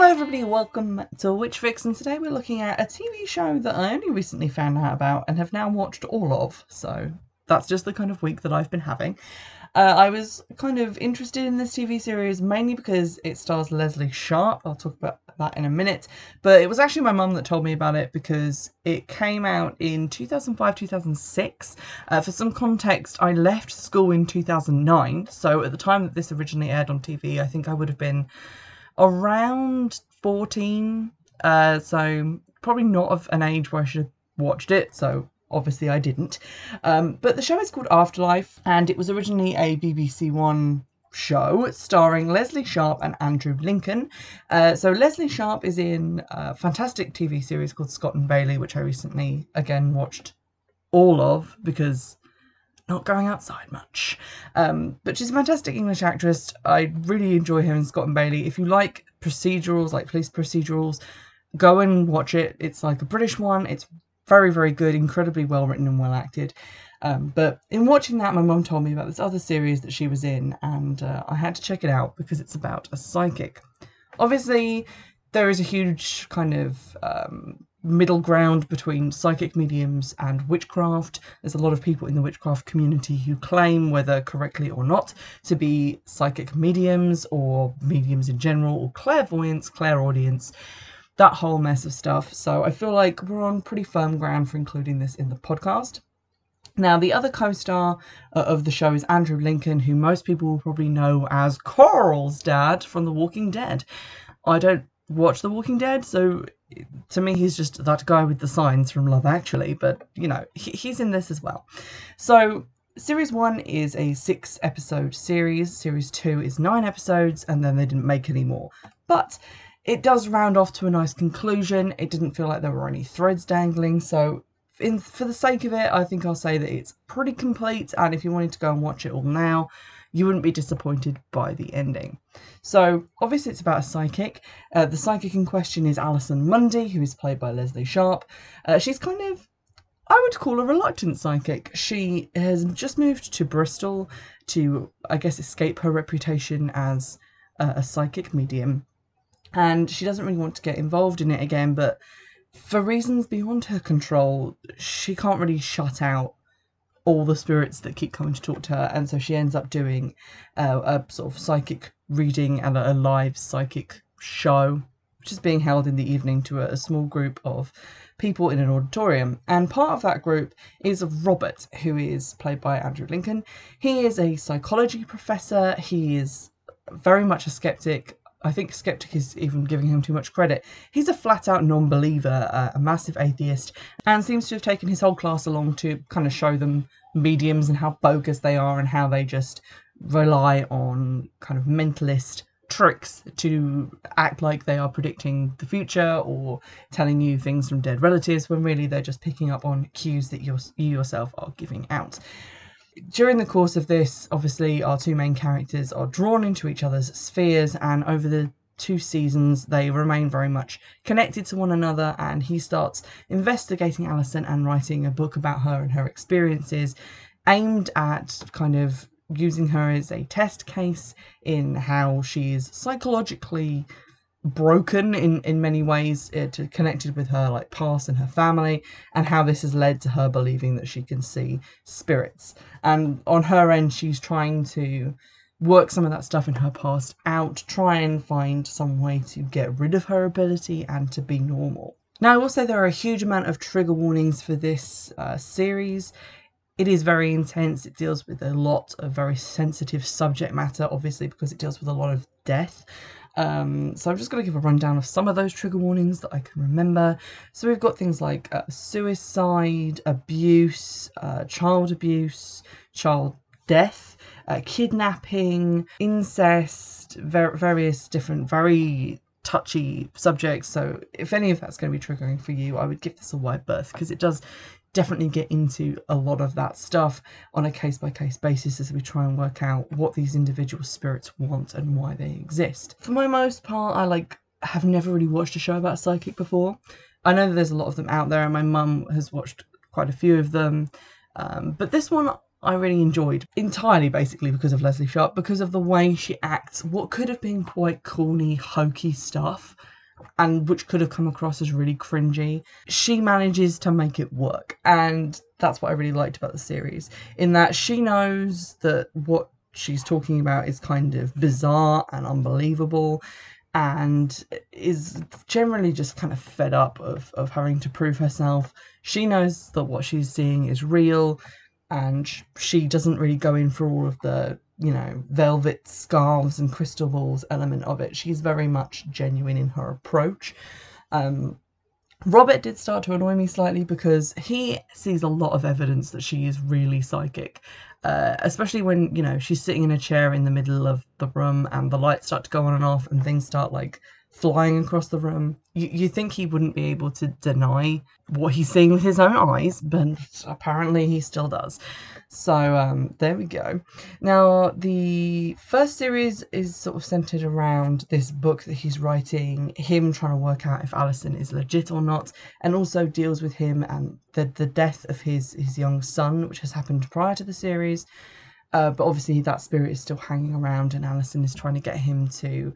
Hello everybody, welcome to Witch Fix and today we're looking at a TV show that I only recently found out about and have now watched all of, so that's just the kind of week that I've been having. Uh, I was kind of interested in this TV series mainly because it stars Lesley Sharp. I'll talk about that in a minute. But it was actually my mum that told me about it because it came out in 2005 2006. Uh, for some context, I left school in 2009. So at the time that this originally aired on TV, I think I would have been around 14. Uh, so probably not of an age where I should have watched it. So obviously I didn't. Um, but the show is called Afterlife, and it was originally a BBC One show starring Lesley Sharp and Andrew Lincoln. Uh, so Lesley Sharp is in a fantastic TV series called Scott and Bailey, which I recently again watched all of because not going outside much. Um, but she's a fantastic English actress. I really enjoy her in Scott and Bailey. If you like procedurals, like police procedurals, go and watch it. It's like a British one. It's very, very good, incredibly well written and well acted. Um, but in watching that, my mum told me about this other series that she was in, and uh, I had to check it out because it's about a psychic. Obviously, there is a huge kind of um, middle ground between psychic mediums and witchcraft. There's a lot of people in the witchcraft community who claim, whether correctly or not, to be psychic mediums or mediums in general, or clairvoyants, clairaudience that whole mess of stuff. So I feel like we're on pretty firm ground for including this in the podcast. Now, the other co star uh, of the show is Andrew Lincoln, who most people will probably know as Coral's dad from The Walking Dead. I don't watch The Walking Dead, so to me, he's just that guy with the signs from Love Actually, but you know, he, he's in this as well. So, series one is a six episode series, series two is nine episodes, and then they didn't make any more. But it does round off to a nice conclusion. It didn't feel like there were any threads dangling, so in, for the sake of it, I think I'll say that it's pretty complete. And if you wanted to go and watch it all now, you wouldn't be disappointed by the ending. So, obviously, it's about a psychic. Uh, the psychic in question is Alison Mundy, who is played by Lesley Sharp. Uh, she's kind of, I would call a reluctant psychic. She has just moved to Bristol to, I guess, escape her reputation as a, a psychic medium. And she doesn't really want to get involved in it again, but for reasons beyond her control, she can't really shut out all the spirits that keep coming to talk to her, and so she ends up doing uh, a sort of psychic reading and a, live psychic show, which is being held in the evening to a, a small group of people in an auditorium. And part of that group is Robert, who is played by Andrew Lincoln. He is a psychology professor. He is very much a skeptic I think Skeptic is even giving him too much credit. He's a flat out non believer, uh, a massive atheist, and seems to have taken his whole class along to kind of show them mediums and how bogus they are and how they just rely on kind of mentalist tricks to act like they are predicting the future or telling you things from dead relatives when really they're just picking up on cues that you yourself are giving out during the course of this, obviously, our two main characters are drawn into each other's spheres, and over the two seasons, they remain very much connected to one another. And he starts investigating Alison and writing a book about her and her experiences, aimed at kind of using her as a test case in how she is psychologically broken in in many ways it connected with her like past and her family and how this has led to her believing that she can see spirits and on her end she's trying to work some of that stuff in her past out try and find some way to get rid of her ability and to be normal now i will say there are a huge amount of trigger warnings for this uh, series it is very intense. It deals with a lot of very sensitive subject matter, obviously, because it deals with a lot of death. Um, so I'm just going to give a rundown of some of those trigger warnings that I can remember. So we've got things like uh, suicide, abuse, uh, child abuse, child death, uh, kidnapping, incest, ver- various different, very touchy subjects. So if any of that's going to be triggering for you, I would give this a wide berth because it does definitely get into a lot of that stuff on a case by case basis as we try and work out what these individual spirits want and why they exist. For my most part, I like have never really watched a show about a psychic before. I know that there's a lot of them out there, and my mum has watched quite a few of them. Um, but this one I really enjoyed entirely basically because of Lesley Sharp, because of the way she acts what could have been quite corny, hokey stuff and which could have come across as really cringy. She manages to make it work, and that's what I really liked about the series. In that she knows that what she's talking about is kind of bizarre and unbelievable and is generally just kind of fed up of, of having to prove herself. She knows that what she's seeing is real and she doesn't really go in for all of the you know, velvet scarves and crystal balls element of it. She's very much genuine in her approach. Um, Robert did start to annoy me slightly because he sees a lot of evidence that she is really psychic, uh, especially when, you know, she's sitting in a chair in the middle of the room and the lights start to go on and off and things start like flying across the room. You, you think he wouldn't be able to deny what he's seeing with his own eyes, but apparently he still does. So um, there we go. Now, the first series is sort of centered around this book that he's writing, him trying to work out if Alison is legit or not, and also deals with him and the, the death of his, his young son, which has happened prior to the series. Uh, but obviously, that spirit is still hanging around, and Alison is trying to get him to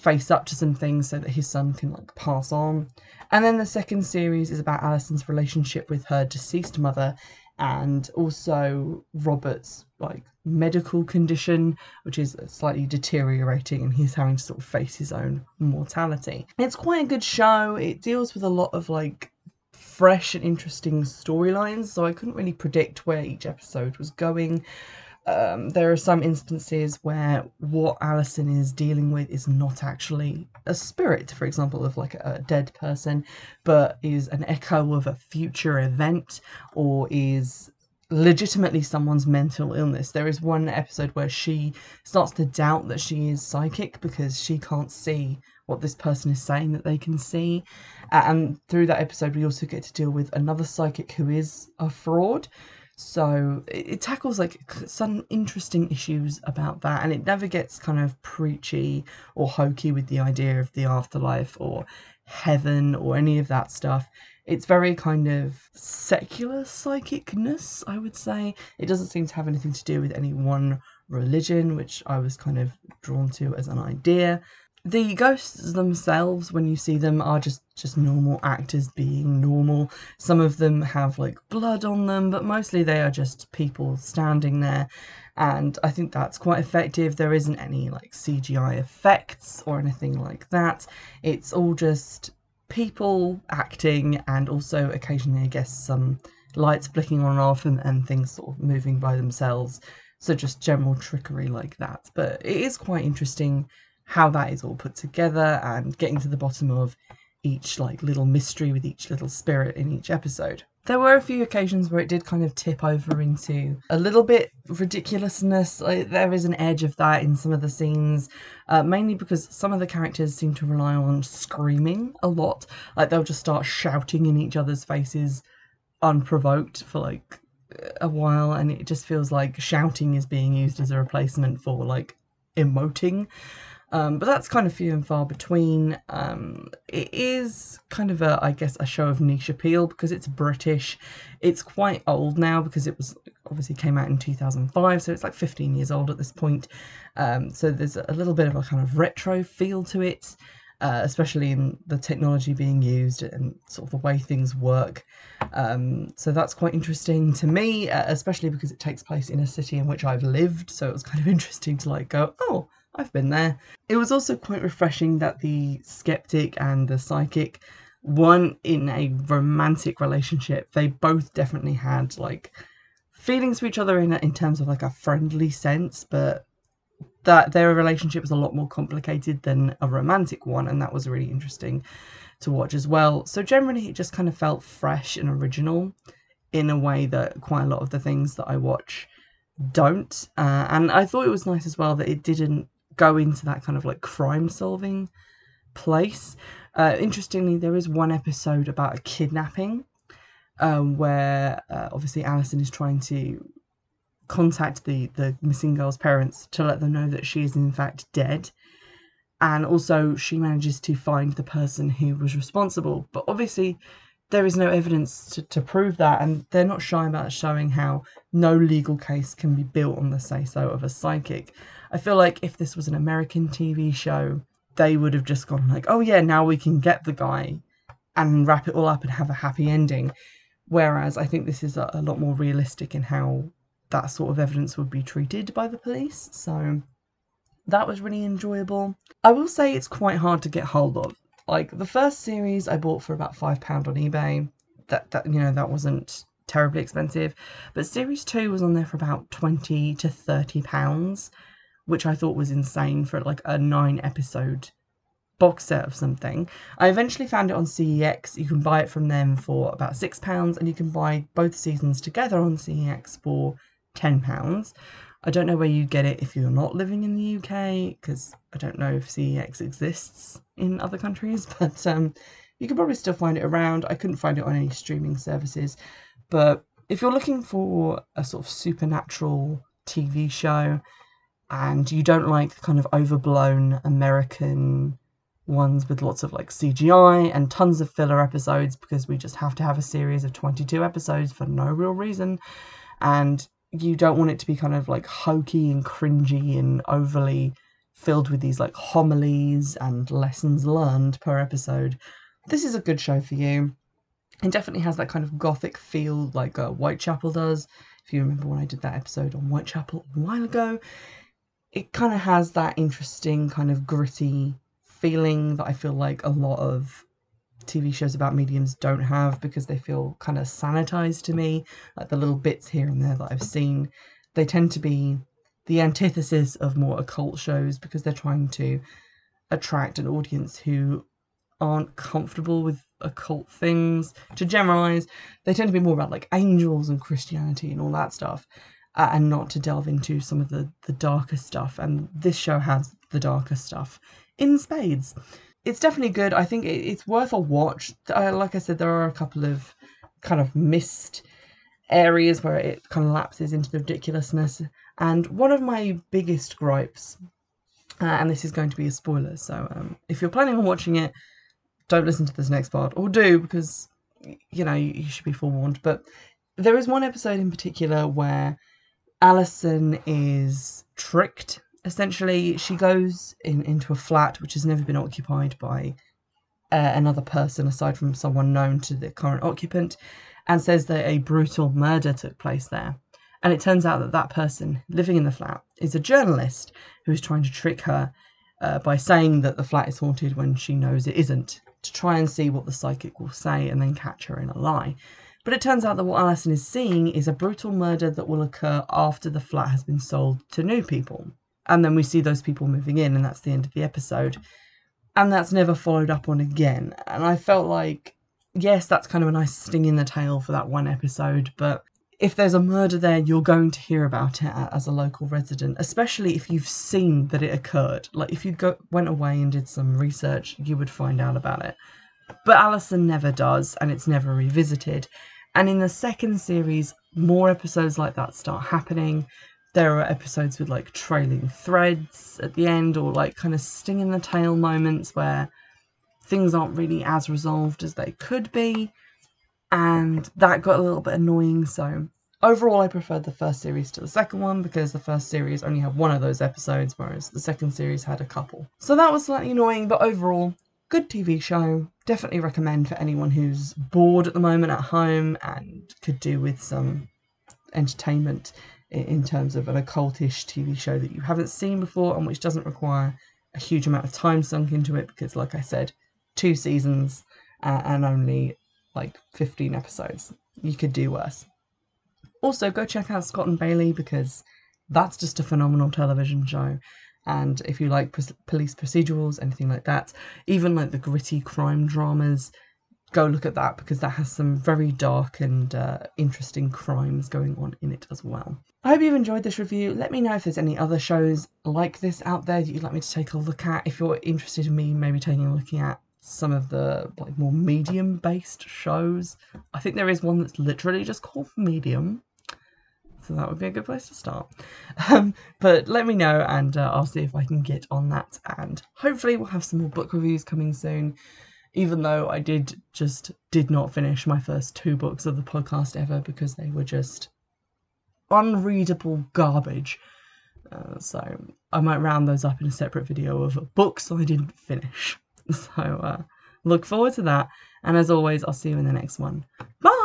face up to some things so that his son can like pass on. And then the second series is about Alison's relationship with her deceased mother and also Robert's like medical condition, which is slightly deteriorating, and he's having to sort of face his own mortality. It's quite a good show. It deals with a lot of like fresh and interesting storylines, so I couldn't really predict where each episode was going um, there are some instances where what Alison is dealing with is not actually a spirit, for example, of like a dead person, but is an echo of a future event or is legitimately someone's mental illness. There is one episode where she starts to doubt that she is psychic because she can't see what this person is saying that they can see. And through that episode, we also get to deal with another psychic who is a fraud. So it, tackles like some interesting issues about that, and it never gets kind of preachy or hokey with the idea of the afterlife or heaven or any of that stuff. It's very kind of secular psychicness, I would say. It doesn't seem to have anything to do with any one religion, which I was kind of drawn to as an idea the ghosts themselves when you see them are just just normal actors being normal. Some of them have like blood on them but mostly they are just people standing there. And i think that's quite effective. There isn't any like cgi effects or anything like that. It's all just people acting and also occasionally i guess some lights flicking on and off and, and things sort of moving by themselves. So just general trickery like that. But it is quite interesting how that is all put together and getting to the bottom of each like little mystery with each little spirit in each episode. There were a few occasions where it did kind of tip over into a little bit ridiculousness. Like, there is an edge of that in some of the scenes, uh, mainly because some of the characters seem to rely on screaming a lot. Like they'll just start shouting in each other's faces unprovoked for like a while, and it just feels like shouting is being used as a replacement for like emoting. Um, but that's kind of few and far between. Um, it is kind of a, I guess, a show of niche appeal because it's British. It's quite old now because it was obviously came out in 2005, so it's like 15 years old at this point. Um, so there's a little bit of a kind of retro feel to it, uh, especially in the technology being used and sort of the way things work. Um, so that's quite interesting to me, uh, especially because it takes place in a city in which I've lived. So it was kind of interesting to like go, oh I've been there. It was also quite refreshing that the skeptic and the psychic weren't in a romantic relationship. They both definitely had like feelings for each other in in terms of like a friendly sense, but that their relationship was a lot more complicated than a romantic one, and that was really interesting to watch as well. So generally, it just kind of felt fresh and original in a way that quite a lot of the things that I watch don't. Uh, and I thought it was nice as well that it didn't go into that kind of like crime solving place. Uh, interestingly, there is one episode about a kidnapping um, where uh, obviously Alison is trying to contact the, the missing girl's parents to let them know that she is in fact dead. And also, she manages to find the person who was responsible. But obviously, there is no evidence to, to prove that, and they're not shy about showing how no legal case can be built on the say so of a psychic. I feel like if this was an American TV show, they would have just gone like, oh yeah, now we can get the guy and wrap it all up and have a happy ending. Whereas I think this is a, a lot more realistic in how that sort of evidence would be treated by the police. So that was really enjoyable. I will say it's quite hard to get hold of. Like the first series I bought for about five pound on eBay. That that you know that wasn't terribly expensive, but series two was on there for about twenty to thirty pounds, which I thought was insane for like a nine episode box set of something. I eventually found it on CEX. You can buy it from them for about six pounds, and you can buy both seasons together on CEX for ten pounds. I don't know where you get it if you're not living in the UK, because I don't know if CEX exists in other countries, but um, you can probably still find it around. I couldn't find it on any streaming services, but if you're looking for a sort of supernatural TV show and you don't like kind of overblown American ones with lots of like CGI and tons of filler episodes because we just have to have a series of 22 episodes for no real reason and you don't want it to be kind of like hokey and cringy and overly filled with these like homilies and lessons learned per episode. This is a good show for you. It definitely has that kind of gothic feel like uh, Whitechapel does. If you remember when I did that episode on Whitechapel a while ago, it kind of has that interesting kind of gritty feeling that I feel like a lot of TV shows about mediums don't have because they feel kind of sanitized to me. Like the little bits here and there that I've seen, they tend to be the antithesis of more occult shows because they're trying to attract an audience who aren't comfortable with occult things. To generalize, they tend to be more about like angels and Christianity and all that stuff, uh, and not to delve into some of the the darker stuff. And this show has the darker stuff in spades it's definitely good. I think it's worth a watch. Uh, like I said, there are a couple of kind of missed areas where it kind of lapses into the ridiculousness. And one of my biggest gripes, uh, and this is going to be a spoiler, so um, if you're planning on watching it, don't listen to this next part, or do because you know you should be forewarned. But there is one episode in particular where Alison is tricked essentially. She goes in into a flat which has never been occupied by uh, another person aside from someone known to the current occupant and says that a brutal murder took place there. And it turns out that that person living in the flat is a journalist who is trying to trick her uh, by saying that the flat is haunted when she knows it isn't to try and see what the psychic will say and then catch her in a lie but it turns out that what Alison is seeing is a brutal murder that will occur after the flat has been sold to new people. And then we see those people moving in and that's the end of the episode. And that's never followed up on again. And i felt like yes that's kind of a nice sting in the tail for that one episode but if there's a murder there you're going to hear about it as a local resident especially if you've seen that it occurred. Like if you go, went away and did some research you would find out about it but alison never does and it's never revisited. And in the second series more episodes like that start happening. There are episodes with like trailing threads at the end or like kind of sting in the tail moments where things aren't really as resolved as they could be. And that got a little bit annoying so overall i preferred the first series to the second one because the first series only had one of those episodes whereas the second series had a couple. So that was slightly annoying but overall good tv show definitely recommend for anyone who's bored at the moment at home and could do with some entertainment in terms of an occultish TV show that you haven't seen before and which doesn't require a huge amount of time sunk into it because, like I said, two seasons uh, and only like 15 episodes. You could do worse. Also, go check out Scott and Bailey because that's just a phenomenal television show. And if you like police procedurals, anything like that, even like the gritty crime dramas, go look at that because that has some very dark and uh, interesting crimes going on in it as well. I hope you've enjoyed this review. Let me know if there's any other shows like this out there that you'd like me to take a look at. If you're interested in me maybe taking a look at some of the like more medium based shows. I think there is one that's literally just called Medium. So that would be a good place to start. Um, but let me know and uh, I'll see if I can get on that. And hopefully, we'll have some more book reviews coming soon even though I did just did not finish my first two books of the podcast ever because they were just unreadable garbage. Uh, so I might round those up in a separate video of books I didn't finish. So uh, look forward to that. And as always, I'll see you in the next one. Bye!